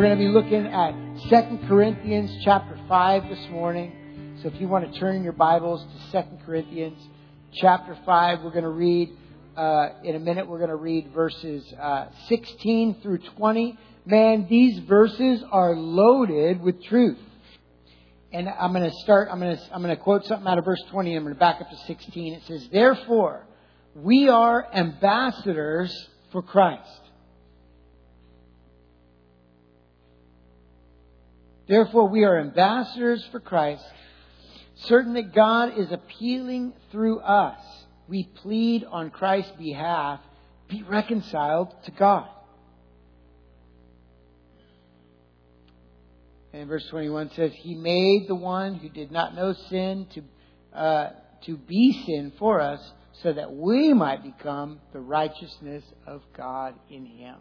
We're going to be looking at 2 Corinthians chapter 5 this morning. So if you want to turn your Bibles to 2 Corinthians chapter 5, we're going to read, uh, in a minute, we're going to read verses uh, 16 through 20. Man, these verses are loaded with truth. And I'm going to start, I'm going to, I'm going to quote something out of verse 20 and I'm going to back up to 16. It says, Therefore, we are ambassadors for Christ Therefore, we are ambassadors for Christ, certain that God is appealing through us. We plead on Christ's behalf, be reconciled to God. And verse 21 says, He made the one who did not know sin to, uh, to be sin for us, so that we might become the righteousness of God in Him.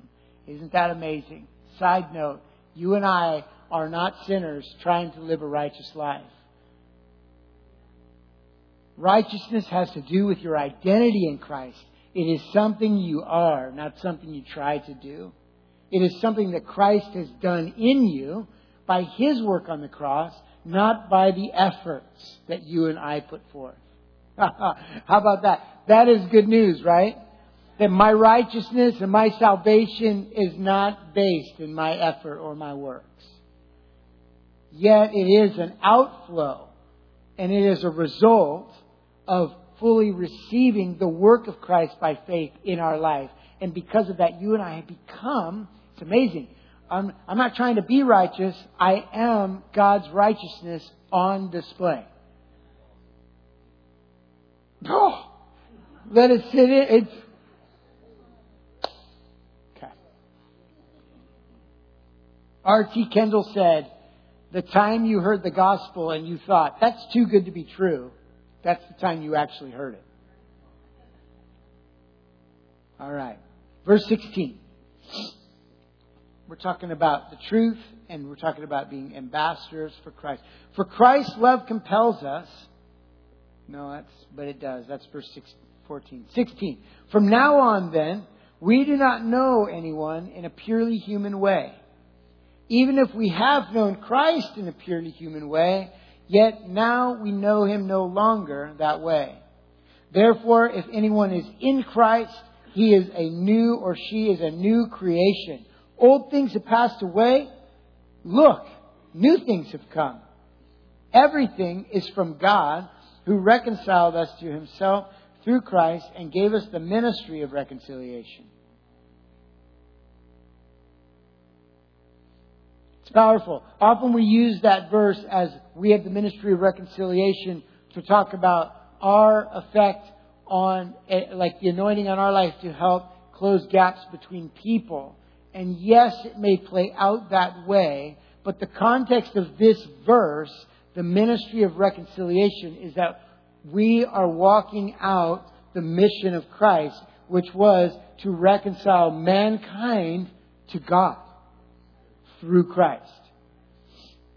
Isn't that amazing? Side note, you and I are not sinners trying to live a righteous life. Righteousness has to do with your identity in Christ. It is something you are, not something you try to do. It is something that Christ has done in you by His work on the cross, not by the efforts that you and I put forth. How about that? That is good news, right? That my righteousness and my salvation is not based in my effort or my works yet it is an outflow and it is a result of fully receiving the work of Christ by faith in our life. And because of that, you and I have become, it's amazing. I'm, I'm not trying to be righteous. I am God's righteousness on display. Oh, let it sit in. It's, okay. R.T. Kendall said, the time you heard the gospel and you thought, that's too good to be true, that's the time you actually heard it. All right. Verse 16. We're talking about the truth and we're talking about being ambassadors for Christ. For Christ's love compels us. No, that's, but it does. That's verse 6, 14. 16. From now on then, we do not know anyone in a purely human way. Even if we have known Christ in a purely human way, yet now we know him no longer that way. Therefore, if anyone is in Christ, he is a new or she is a new creation. Old things have passed away. Look, new things have come. Everything is from God who reconciled us to himself through Christ and gave us the ministry of reconciliation. It's powerful. Often we use that verse as we have the ministry of reconciliation to talk about our effect on, eh, like the anointing on our life to help close gaps between people. And yes, it may play out that way, but the context of this verse, the ministry of reconciliation, is that we are walking out the mission of Christ, which was to reconcile mankind to God through Christ.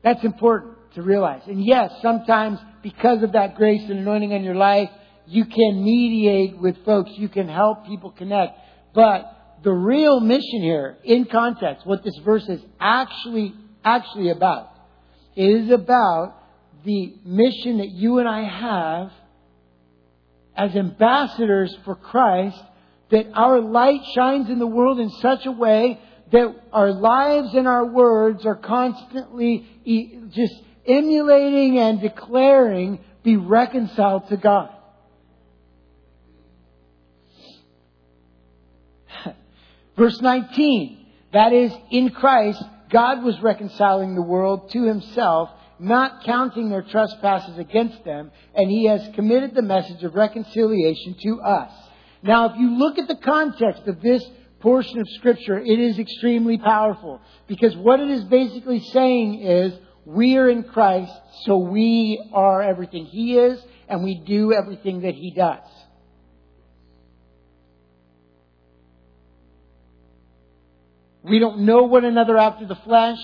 That's important to realize. And yes, sometimes because of that grace and anointing on your life, you can mediate with folks. You can help people connect. But the real mission here, in context, what this verse is actually, actually about, is about the mission that you and I have as ambassadors for Christ, that our light shines in the world in such a way that our lives and our words are constantly just emulating and declaring be reconciled to God. Verse 19, that is, in Christ, God was reconciling the world to himself, not counting their trespasses against them, and he has committed the message of reconciliation to us. Now, if you look at the context of this portion of Scripture, it is extremely powerful. Because what it is basically saying is, we are in Christ, so we are everything He is, and we do everything that He does. We don't know one another after the flesh.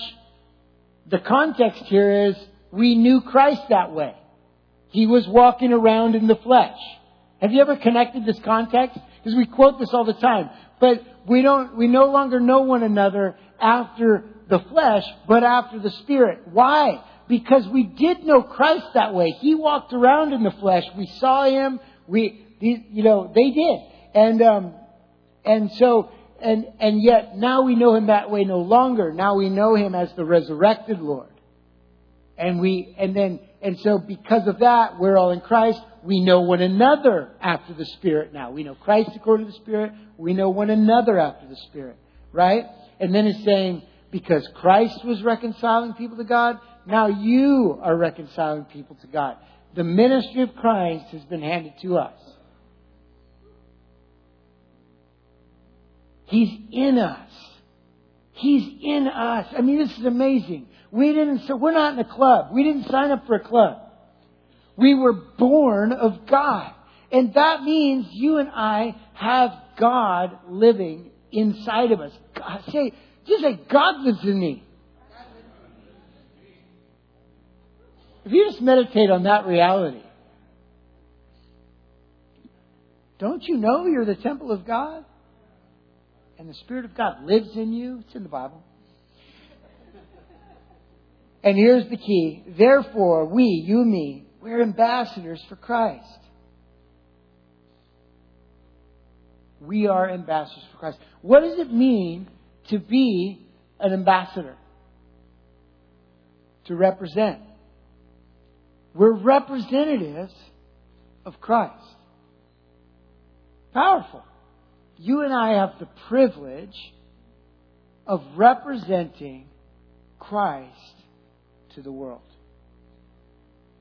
The context here is, we knew Christ that way. He was walking around in the flesh. Have you ever connected this context? Because we quote this all the time. But we don't, we no longer know one another after the flesh, but after the Spirit. Why? Because we did know Christ that way. He walked around in the flesh. We saw Him. We, you know, they did. And, um, and so, and, and yet now we know Him that way no longer. Now we know Him as the resurrected Lord. And we, and then, and so because of that, we're all in Christ. We know one another after the Spirit now. We know Christ according to the Spirit. We know one another after the Spirit. Right? And then it's saying, because Christ was reconciling people to God, now you are reconciling people to God. The ministry of Christ has been handed to us. He's in us. He's in us. I mean, this is amazing. We didn't, so we're not in a club. We didn't sign up for a club. We were born of God. And that means you and I have God living inside of us. God, say, just say, God lives in me. If you just meditate on that reality, don't you know you're the temple of God? And the Spirit of God lives in you? It's in the Bible. And here's the key. Therefore, we, you and me, we're ambassadors for Christ. We are ambassadors for Christ. What does it mean to be an ambassador? To represent. We're representatives of Christ. Powerful. You and I have the privilege of representing Christ to the world.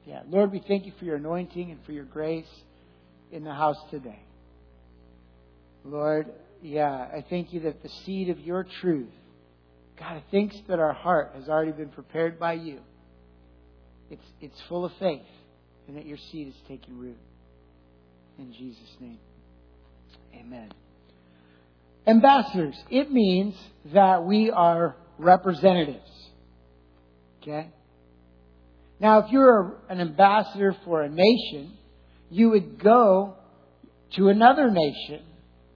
Yeah, Lord, we thank you for your anointing and for your grace in the house today. Lord, yeah, I thank you that the seed of your truth, God, thinks that our heart has already been prepared by you. It's, it's full of faith, and that your seed is taking root. In Jesus' name, amen. Ambassadors, it means that we are representatives. Okay? Now, if you're an ambassador for a nation, you would go to another nation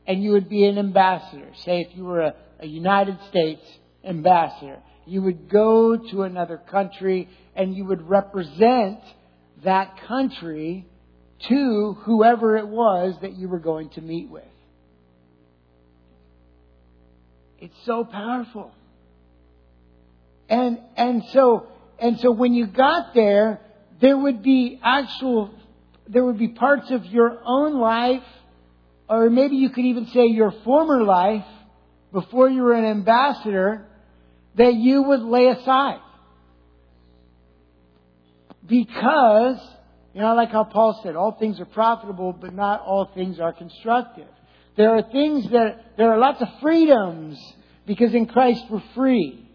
and you would be an ambassador. Say, if you were a, a United States ambassador, you would go to another country and you would represent that country to whoever it was that you were going to meet with. It's so powerful. And, and so and so when you got there, there would be actual, there would be parts of your own life, or maybe you could even say your former life, before you were an ambassador, that you would lay aside. Because, you know, like how Paul said, all things are profitable, but not all things are constructive. There are things that, there are lots of freedoms, because in Christ we're free.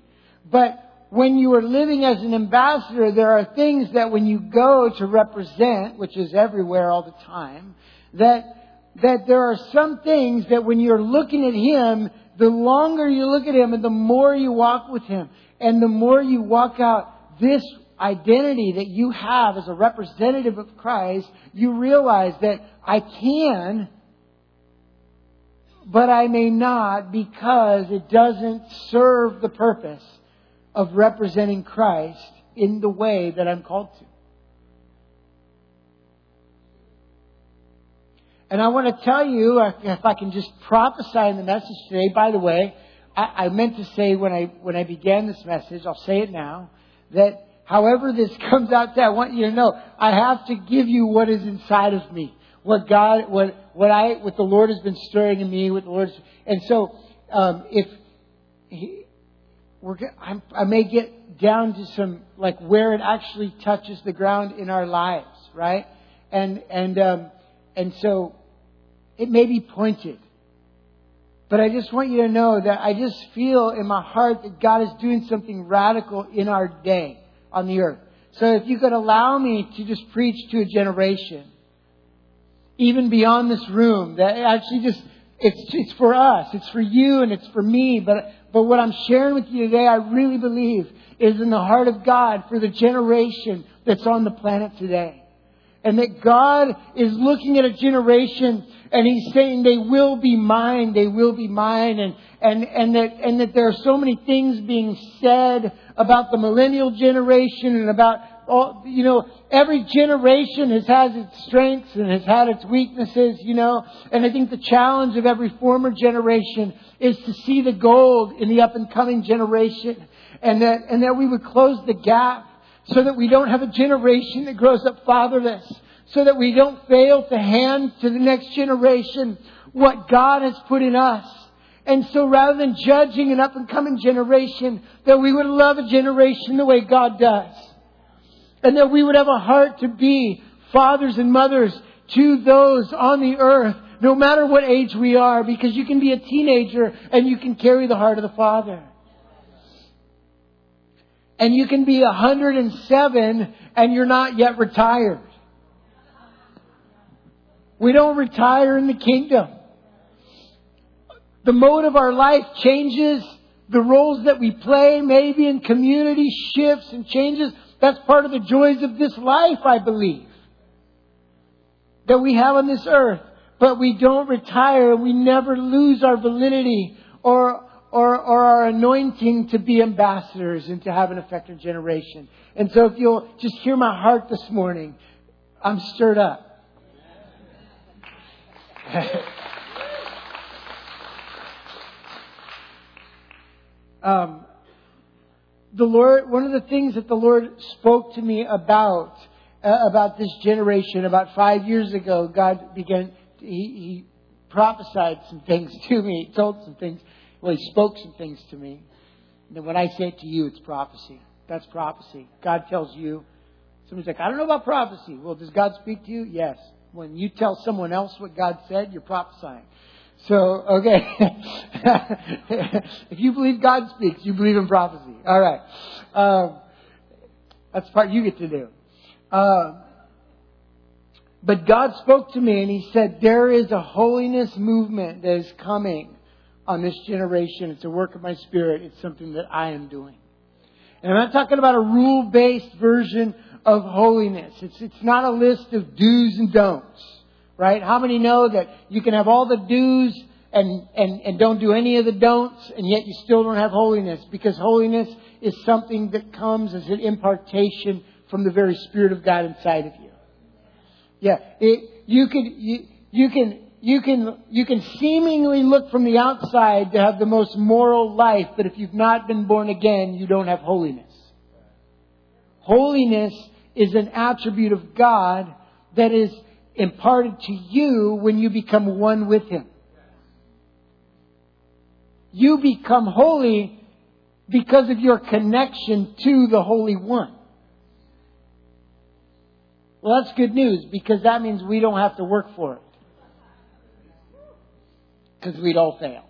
But when you are living as an ambassador, there are things that when you go to represent, which is everywhere all the time, that, that there are some things that when you're looking at Him, the longer you look at Him and the more you walk with Him, and the more you walk out this identity that you have as a representative of Christ, you realize that I can, but I may not because it doesn't serve the purpose of representing Christ in the way that I'm called to. And I want to tell you, if I can just prophesy in the message today, by the way, I, meant to say when I, when I began this message, I'll say it now, that however this comes out to, I want you to know, I have to give you what is inside of me. What God, what, what I, what the Lord has been stirring in me, what the Lord, and so, um, if, he, we're, I may get down to some like where it actually touches the ground in our lives, right? And and um, and so it may be pointed, but I just want you to know that I just feel in my heart that God is doing something radical in our day on the earth. So if you could allow me to just preach to a generation, even beyond this room, that actually just it's it's for us, it's for you, and it's for me, but but what I'm sharing with you today, I really believe is in the heart of God for the generation that's on the planet today. And that God is looking at a generation and He's saying they will be mine, they will be mine, and, and, and that, and that there are so many things being said about the millennial generation and about all, you know, every generation has had its strengths and has had its weaknesses, you know, and I think the challenge of every former generation is to see the gold in the up and coming generation and that, and that we would close the gap so that we don't have a generation that grows up fatherless, so that we don't fail to hand to the next generation what God has put in us. And so rather than judging an up and coming generation, that we would love a generation the way God does. And that we would have a heart to be fathers and mothers to those on the earth, no matter what age we are, because you can be a teenager and you can carry the heart of the Father. And you can be 107 and you're not yet retired. We don't retire in the kingdom. The mode of our life changes. The roles that we play, maybe in community, shifts and changes. That's part of the joys of this life, I believe. That we have on this earth. But we don't retire. We never lose our validity or or, or our anointing to be ambassadors and to have an effective generation. And so if you'll just hear my heart this morning, I'm stirred up. um, the Lord, one of the things that the Lord spoke to me about, uh, about this generation, about five years ago, God began, he, he prophesied some things to me, he told some things well, he spoke some things to me. And when I say it to you, it's prophecy. That's prophecy. God tells you. Somebody's like, I don't know about prophecy. Well, does God speak to you? Yes. When you tell someone else what God said, you're prophesying. So, okay. if you believe God speaks, you believe in prophecy. All right. Um, that's part you get to do. Uh, but God spoke to me and He said, there is a holiness movement that is coming on this generation. It's a work of my spirit. It's something that I am doing. And I'm not talking about a rule based version of holiness. It's, it's not a list of do's and don'ts, right? How many know that you can have all the do's and, and, and don't do any of the don'ts and yet you still don't have holiness because holiness is something that comes as an impartation from the very Spirit of God inside of you. Yeah, it, you could, you, you can you can, you can seemingly look from the outside to have the most moral life, but if you've not been born again, you don't have holiness. Holiness is an attribute of God that is imparted to you when you become one with Him. You become holy because of your connection to the Holy One. Well, that's good news because that means we don't have to work for it because we'd all fail.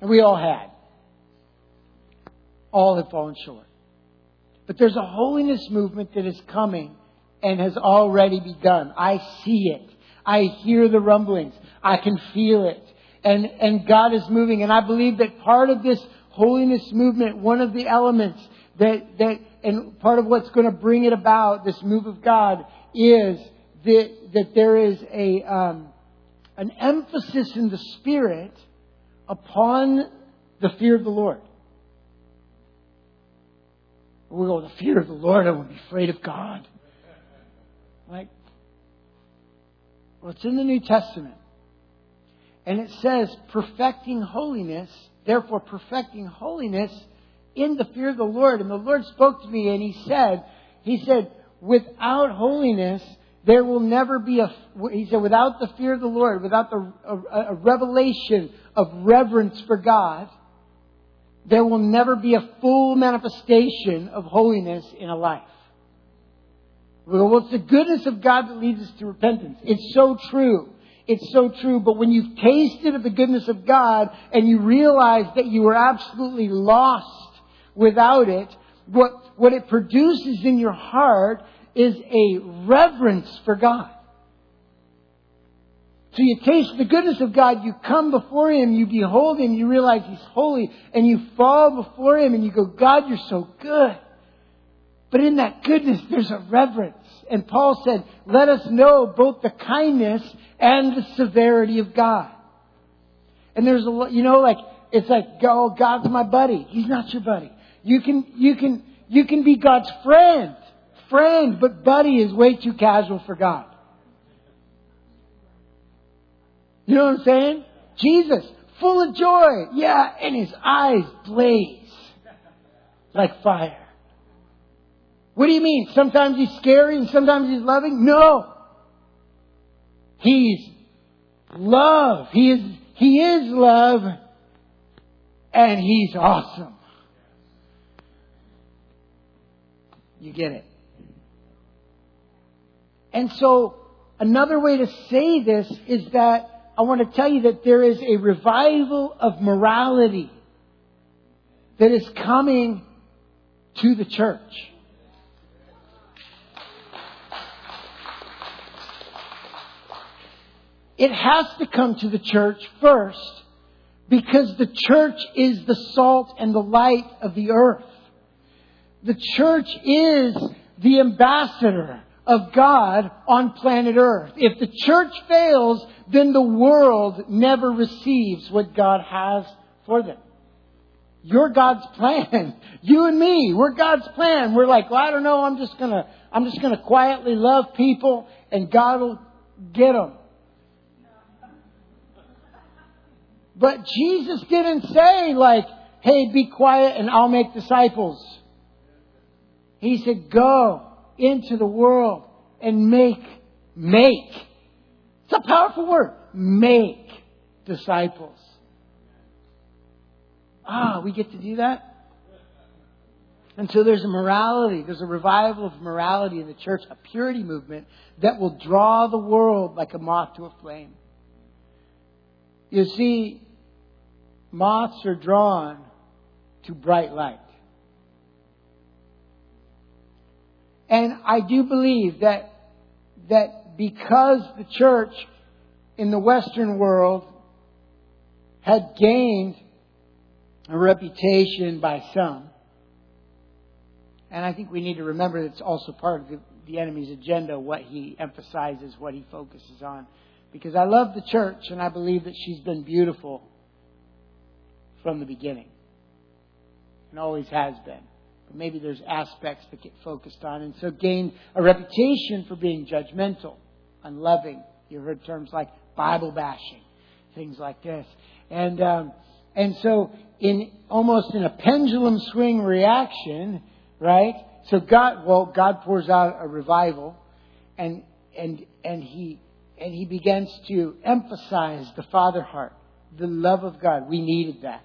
And we all had. All have fallen short. But there's a holiness movement that is coming and has already begun. I see it. I hear the rumblings. I can feel it. And, and God is moving. And I believe that part of this holiness movement, one of the elements that, that, and part of what's going to bring it about, this move of God, is that, that there is a, um, an emphasis in the Spirit upon the fear of the Lord. We go, the fear of the Lord, I won't be afraid of God. Like, well, it's in the New Testament. And it says, perfecting holiness, therefore perfecting holiness in the fear of the Lord. And the Lord spoke to me and He said, He said, without holiness, there will never be a, he said, without the fear of the Lord, without the, a, a revelation of reverence for God, there will never be a full manifestation of holiness in a life. Well, it's the goodness of God that leads us to repentance. It's so true. It's so true. But when you've tasted of the goodness of God and you realize that you were absolutely lost without it, what, what it produces in your heart is a reverence for God. So you taste the goodness of God, you come before Him, you behold Him, you realize He's holy, and you fall before Him and you go, God, you're so good. But in that goodness, there's a reverence. And Paul said, let us know both the kindness and the severity of God. And there's a, you know, like, it's like, oh, God's my buddy. He's not your buddy. You can, you can, you can be God's friend. Friend, but buddy is way too casual for God. You know what I'm saying? Jesus, full of joy. Yeah, and his eyes blaze like fire. What do you mean? Sometimes he's scary and sometimes he's loving? No. He's love. He is, he is love and he's awesome. You get it. And so, another way to say this is that I want to tell you that there is a revival of morality that is coming to the church. It has to come to the church first because the church is the salt and the light of the earth. The church is the ambassador of God on planet earth. If the church fails, then the world never receives what God has for them. You're God's plan. You and me, we're God's plan. We're like, well, I don't know, I'm just gonna, I'm just gonna quietly love people and God will get them. But Jesus didn't say like, hey, be quiet and I'll make disciples. He said, go into the world and make, make. It's a powerful word. Make disciples. Ah, we get to do that? And so there's a morality, there's a revival of morality in the church, a purity movement that will draw the world like a moth to a flame. You see, moths are drawn to bright light. And I do believe that, that because the church in the Western world had gained a reputation by some, and I think we need to remember it's also part of the, the enemy's agenda, what he emphasizes, what he focuses on. Because I love the church and I believe that she's been beautiful from the beginning. And always has been. But maybe there's aspects that get focused on. And so gain a reputation for being judgmental, unloving. You heard terms like Bible bashing, things like this. And, um, and so in almost in a pendulum swing reaction, right? So God, well, God pours out a revival and, and, and he, and he begins to emphasize the father heart, the love of God. We needed that.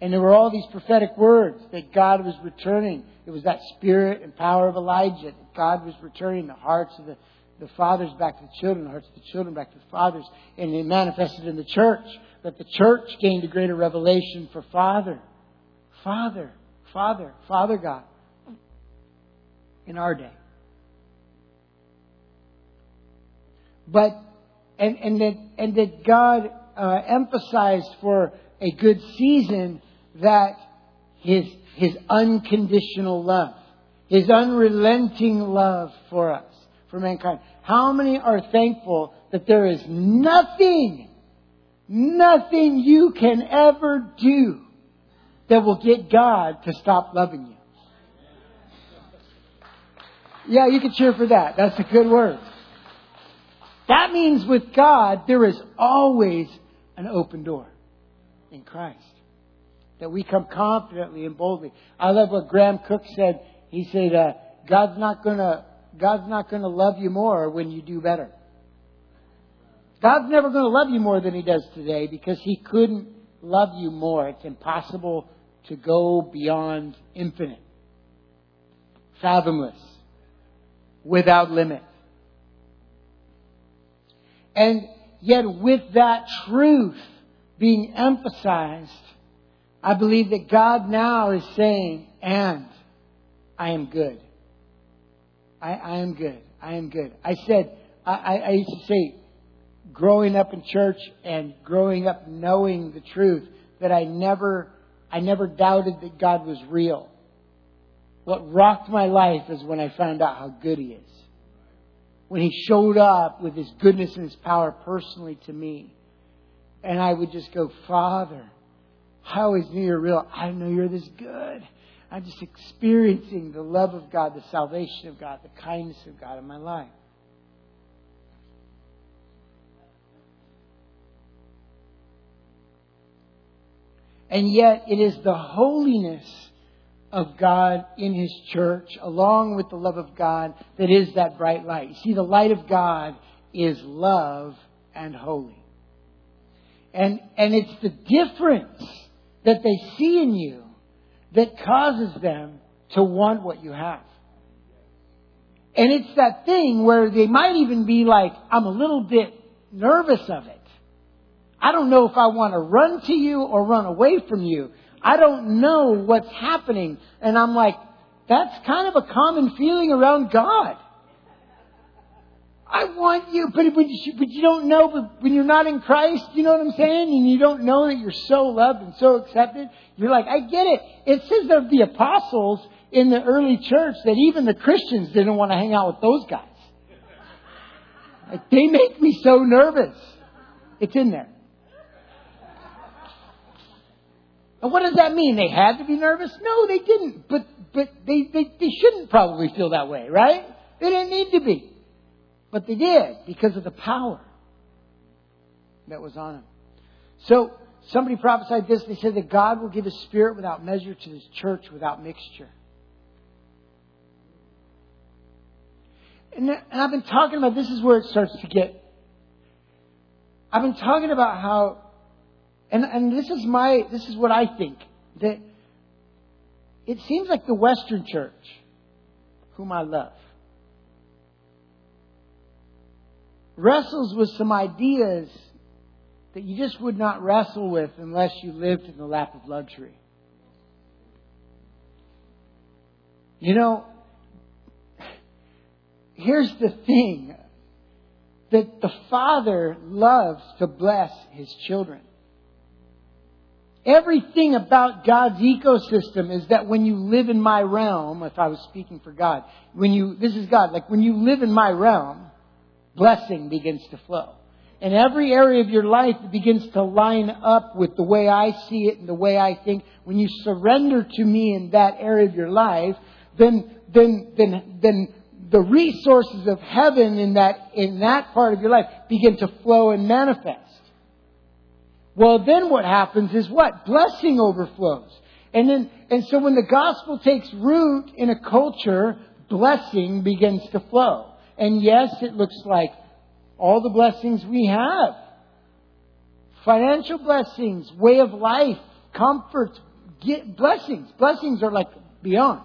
And there were all these prophetic words that God was returning. It was that spirit and power of Elijah that God was returning the hearts of the, the fathers back to the children, the hearts of the children back to the fathers. And it manifested in the church that the church gained a greater revelation for Father. Father, Father, Father God in our day. But, and, and that, and that God uh, emphasized for a good season that his, his unconditional love, his unrelenting love for us, for mankind. How many are thankful that there is nothing, nothing you can ever do that will get God to stop loving you? Yeah, you can cheer for that. That's a good word. That means with God, there is always an open door in Christ that we come confidently and boldly. I love what Graham Cooke said. He said, uh, "God's not gonna God's not gonna love you more when you do better. God's never gonna love you more than He does today because He couldn't love you more. It's impossible to go beyond infinite, fathomless, without limit." And yet, with that truth being emphasized, I believe that God now is saying, and I am good. I, I am good. I am good. I said, I, I used to say, growing up in church and growing up knowing the truth, that I never, I never doubted that God was real. what rocked my life is when I found out how good He is. When He showed up with His goodness and His power personally to me. And I would just go, Father, I always knew you're real. I know you're this good. I'm just experiencing the love of God, the salvation of God, the kindness of God in my life. And yet it is the holiness of God in His church, along with the love of God, that is that bright light. You see, the light of God is love and holy. And, and it's the difference that they see in you that causes them to want what you have. And it's that thing where they might even be like, I'm a little bit nervous of it. I don't know if I want to run to you or run away from you. I don't know what's happening. And I'm like, that's kind of a common feeling around God. I want you, but, but, you, don't know, but when you're not in Christ, you know what I'm saying? And you don't know that you're so loved and so accepted. You're like, I get it. It says of the apostles in the early church that even the Christians didn't want to hang out with those guys. Like, they make me so nervous. It's in there. And what does that mean? They had to be nervous? No, they didn't. But, but they, they, they shouldn't probably feel that way, right? They didn't need to be. But they did because of the power that was on them. So, somebody prophesied this. They said that God will give His Spirit without measure to His church without mixture. And, and I've been talking about this is where it starts to get. I've been talking about how and, and this is my, this is what I think, that it seems like the Western church, whom I love, wrestles with some ideas that you just would not wrestle with unless you lived in the lap of luxury. You know, here's the thing that the Father loves to bless His children. Everything about God's ecosystem is that when you live in my realm, if I was speaking for God, when you, this is God, like when you live in my realm, blessing begins to flow. And every area of your life begins to line up with the way I see it and the way I think. When you surrender to me in that area of your life, then, then, then, then the resources of heaven in that, in that part of your life begin to flow and manifest. Well, then what happens is what? Blessing overflows. And then, and so when the gospel takes root in a culture, blessing begins to flow. And yes, it looks like all the blessings we have. Financial blessings, way of life, comfort, blessings. Blessings are like beyond.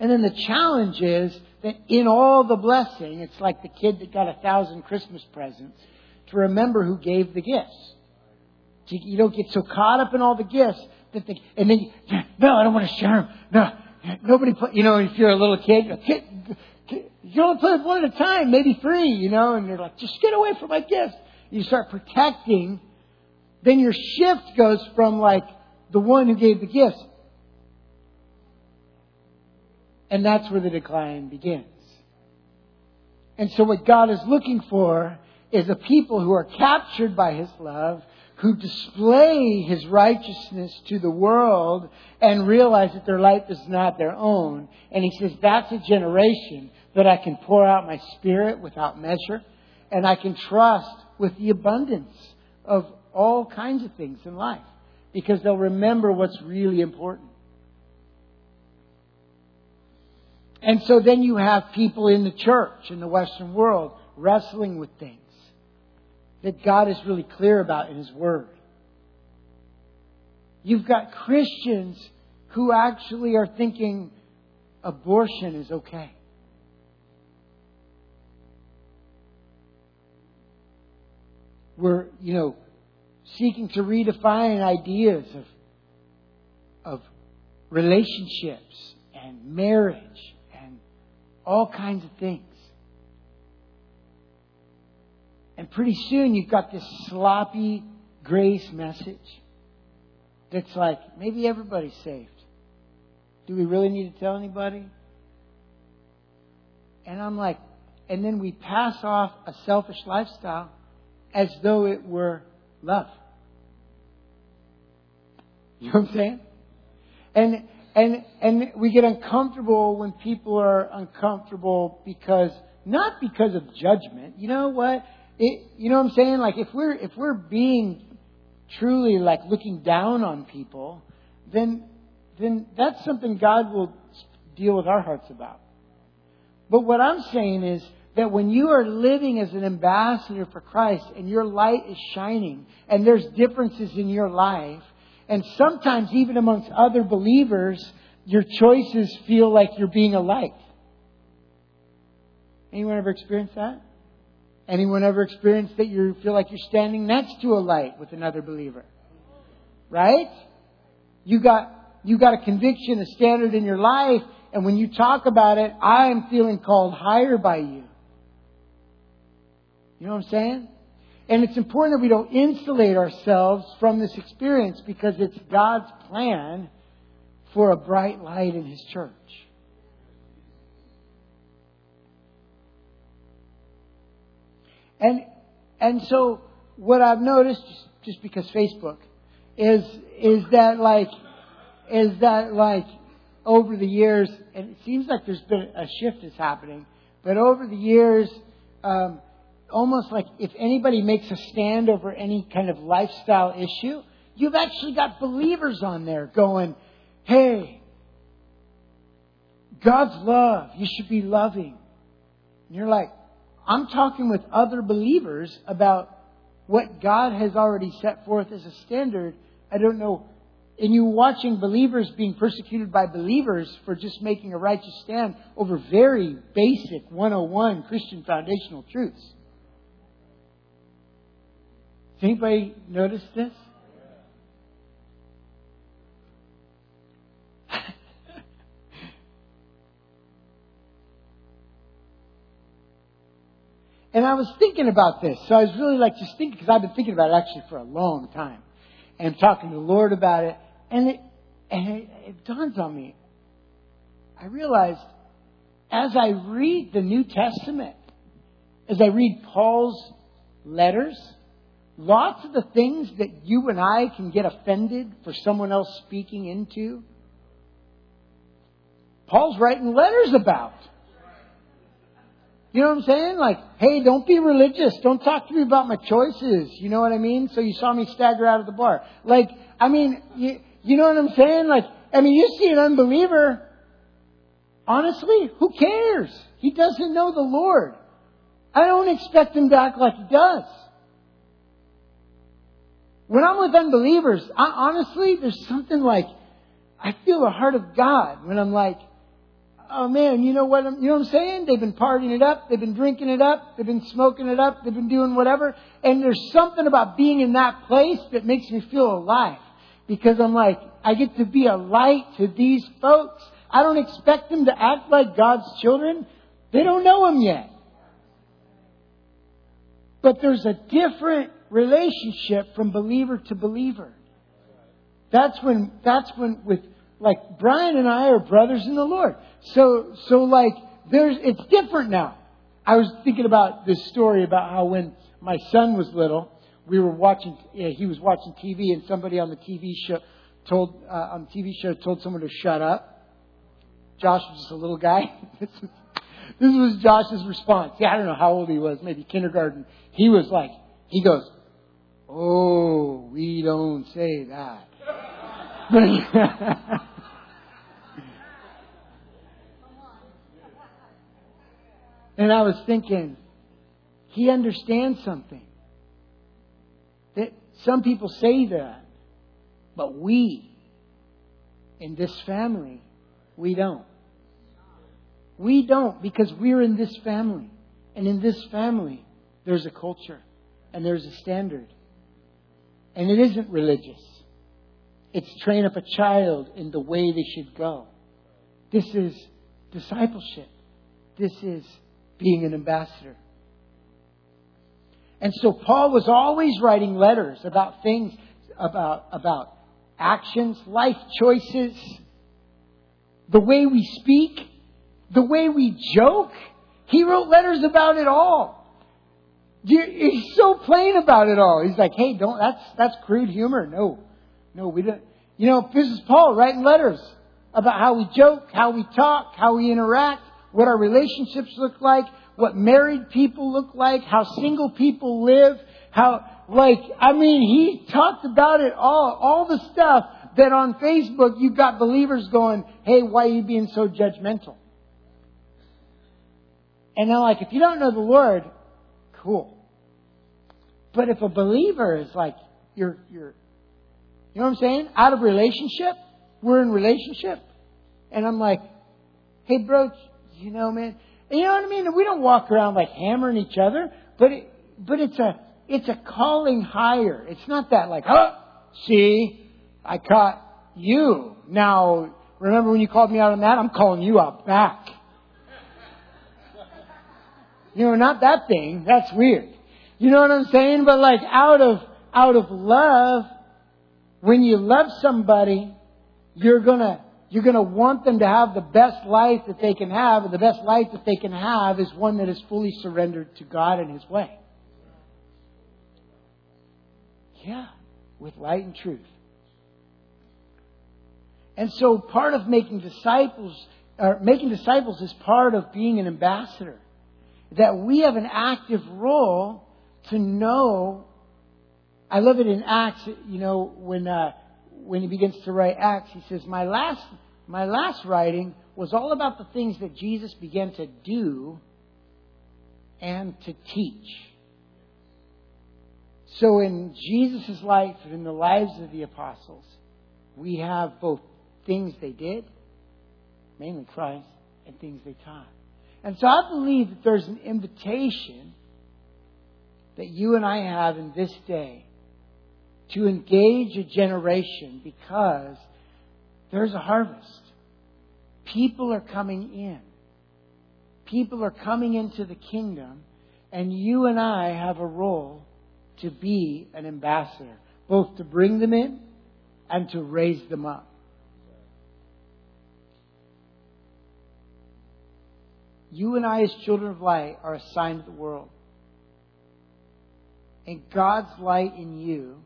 And then the challenge is that in all the blessing, it's like the kid that got a thousand Christmas presents to remember who gave the gifts. You don't get so caught up in all the gifts that they, and then, no, I don't want to share them. No, nobody put, you know, if you're a little kid, you only play one at a time, maybe three, you know, and you're like, just get away from my gifts. You start protecting, then your shift goes from like the one who gave the gifts. And that's where the decline begins. And so what God is looking for is a people who are captured by His love, who display His righteousness to the world and realize that their life is not their own. And He says, that's a generation that I can pour out my Spirit without measure and I can trust with the abundance of all kinds of things in life because they'll remember what's really important. And so then you have people in the church, in the Western world, wrestling with things that God is really clear about in His Word. You've got Christians who actually are thinking abortion is okay. We're, you know, seeking to redefine ideas of, of relationships and marriage and all kinds of things. And pretty soon you've got this sloppy grace message that's like, maybe everybody's saved. Do we really need to tell anybody? And I'm like, and then we pass off a selfish lifestyle as though it were love. You know what I'm saying? And and and we get uncomfortable when people are uncomfortable because not because of judgment. You know what? It, you know what I'm saying? Like if we're if we're being truly like looking down on people, then then that's something God will deal with our hearts about. But what I'm saying is that when you are living as an ambassador for Christ and your light is shining and there's differences in your life, and sometimes even amongst other believers, your choices feel like you're being a light. Anyone ever experienced that? Anyone ever experienced that you feel like you're standing next to a light with another believer? Right? You got you got a conviction, a standard in your life, and when you talk about it, I am feeling called higher by you. You know what I'm saying? And it's important that we don't insulate ourselves from this experience because it's God's plan for a bright light in His church. And, and so what I've noticed, just because Facebook, is, is that like, is that like over the years, and it seems like there's been a shift is happening, but over the years, um, almost like if anybody makes a stand over any kind of lifestyle issue, you've actually got believers on there going, hey, God's love, you should be loving. And you're like, I'm talking with other believers about what God has already set forth as a standard. I don't know. And you watching believers being persecuted by believers for just making a righteous stand over very basic 101 Christian foundational truths. Anybody notice this? And I was thinking about this. So I was really like just thinking, because I've been thinking about it actually for a long time. And talking to the Lord about it. And it, and it, it dawns on me. I realized as I read the New Testament, as I read Paul's letters, Lots of the things that you and I can get offended for someone else speaking into, Paul's writing letters about. You know what I'm saying? Like, hey, don't be religious. Don't talk to me about my choices. You know what I mean? So you saw me stagger out of the bar. Like, I mean, you, you know what I'm saying? Like, I mean, you see an unbeliever. Honestly, who cares? He doesn't know the Lord. I don't expect him to act like he does. When I'm with unbelievers, I, honestly, there's something like, I feel the heart of God when I'm like, oh man, you know what I'm, you know what I'm saying? They've been partying it up, they've been drinking it up, they've been smoking it up, they've been doing whatever, and there's something about being in that place that makes me feel alive. Because I'm like, I get to be a light to these folks. I don't expect them to act like God's children. They don't know Him yet. But there's a different relationship from believer to believer. That's when, that's when with, like, Brian and I are brothers in the Lord. So, so like, there's, it's different now. I was thinking about this story about how when my son was little, we were watching, he was watching TV and somebody on the TV show told, uh, on the TV show told someone to shut up. Josh was just a little guy. this, was, this was Josh's response. Yeah, I don't know how old he was, maybe kindergarten. He was like, he goes, Oh, we don't say that. and I was thinking, he understands something. That some people say that, but we, in this family, we don't. We don't because we're in this family. And in this family, there's a culture and there's a standard. And it isn't religious. It's train up a child in the way they should go. This is discipleship. This is being an ambassador. And so Paul was always writing letters about things, about, about actions, life choices. the way we speak, the way we joke. He wrote letters about it all. He's so plain about it all. He's like, hey, don't, that's, that's crude humor. No, no, we don't. You know, this is Paul writing letters about how we joke, how we talk, how we interact, what our relationships look like, what married people look like, how single people live, how, like, I mean, he talked about it all, all the stuff that on Facebook you've got believers going, hey, why are you being so judgmental? And they're like, if you don't know the Lord, cool. But if a believer is like, you're, you're, you know what I'm saying? Out of relationship, we're in relationship. And I'm like, hey bro, you know man, and you know what I mean? We don't walk around like hammering each other, but it, but it's a, it's a calling higher. It's not that like, oh, see, I caught you. Now, remember when you called me out on that? I'm calling you out back. You know, not that thing. That's weird. You know what I'm saying? But like out of, out of love, when you love somebody, you're gonna, you're gonna want them to have the best life that they can have, and the best life that they can have is one that is fully surrendered to God and His way. Yeah, with light and truth. And so part of making disciples, or making disciples is part of being an ambassador that we have an active role to know. I love it in Acts, you know, when, uh, when he begins to write Acts, he says, my last, my last writing was all about the things that Jesus began to do and to teach. So in Jesus' life and in the lives of the apostles, we have both things they did, mainly Christ, and things they taught. And so I believe that there's an invitation that you and I have in this day to engage a generation because there's a harvest. People are coming in. People are coming into the kingdom, and you and I have a role to be an ambassador, both to bring them in and to raise them up. You and I, as children of light, are a sign to the world. And God's light in you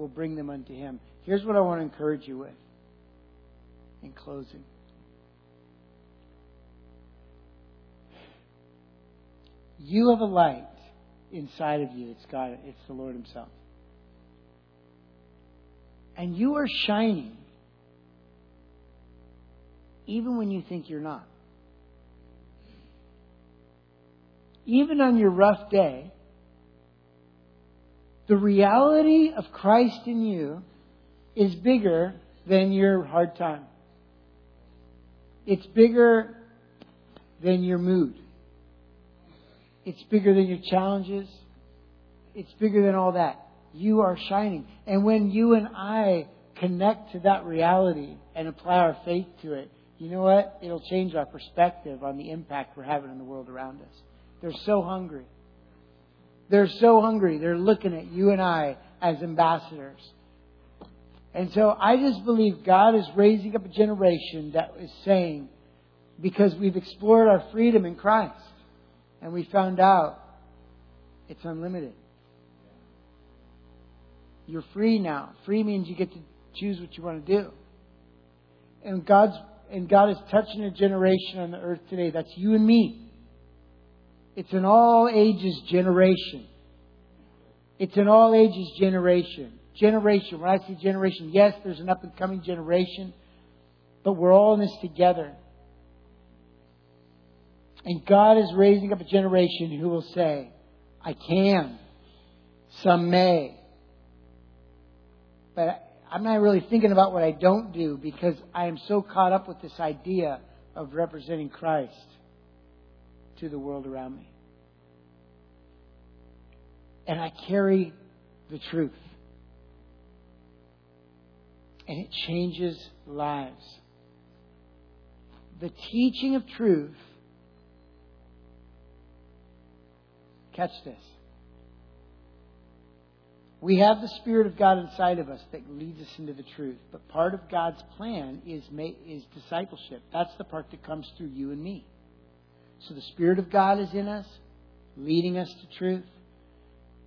will bring them unto Him. Here's what I want to encourage you with in closing. You have a light inside of you. It's God, it's the Lord Himself. And you are shining even when you think you're not. even on your rough day, the reality of Christ in you is bigger than your hard time. It's bigger than your mood. It's bigger than your challenges. It's bigger than all that. You are shining. And when you and I connect to that reality and apply our faith to it, you know what? It'll change our perspective on the impact we're having in the world around us. They're so hungry. They're so hungry. They're looking at you and I as ambassadors. And so I just believe God is raising up a generation that is saying, because we've explored our freedom in Christ and we found out it's unlimited. You're free now. Free means you get to choose what you want to do. And God's and God is touching a generation on the earth today. That's you and me. It's an all ages generation. It's an all ages generation. Generation. When I say generation, yes, there's an up and coming generation, but we're all in this together. And God is raising up a generation who will say, I can. Some may. But I'm not really thinking about what I don't do because I am so caught up with this idea of representing Christ to the world around me. And I carry the truth. And it changes lives. The teaching of truth, catch this, We have the Spirit of God inside of us that leads us into the truth. But part of God's plan is, is discipleship. That's the part that comes through you and me. So the Spirit of God is in us, leading us to truth.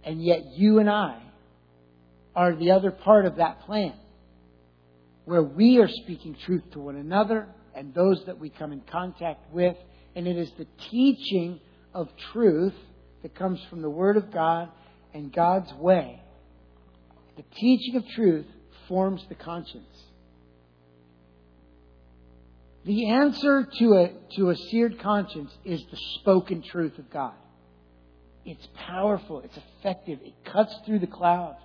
And yet you and I are the other part of that plan, where we are speaking truth to one another and those that we come in contact with. And it is the teaching of truth that comes from the Word of God and God's way. The teaching of truth forms the conscience. The answer to a, to a seared conscience is the spoken truth of God. It's powerful, it's effective, it cuts through the cloud.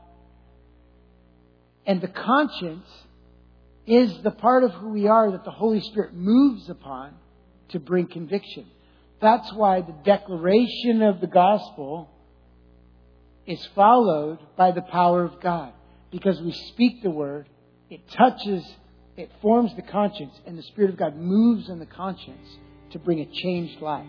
And the conscience is the part of who we are that the Holy Spirit moves upon to bring conviction. That's why the declaration of the gospel is followed by the power of God. Because we speak the word, it touches, it forms the conscience, and the Spirit of God moves in the conscience to bring a changed life.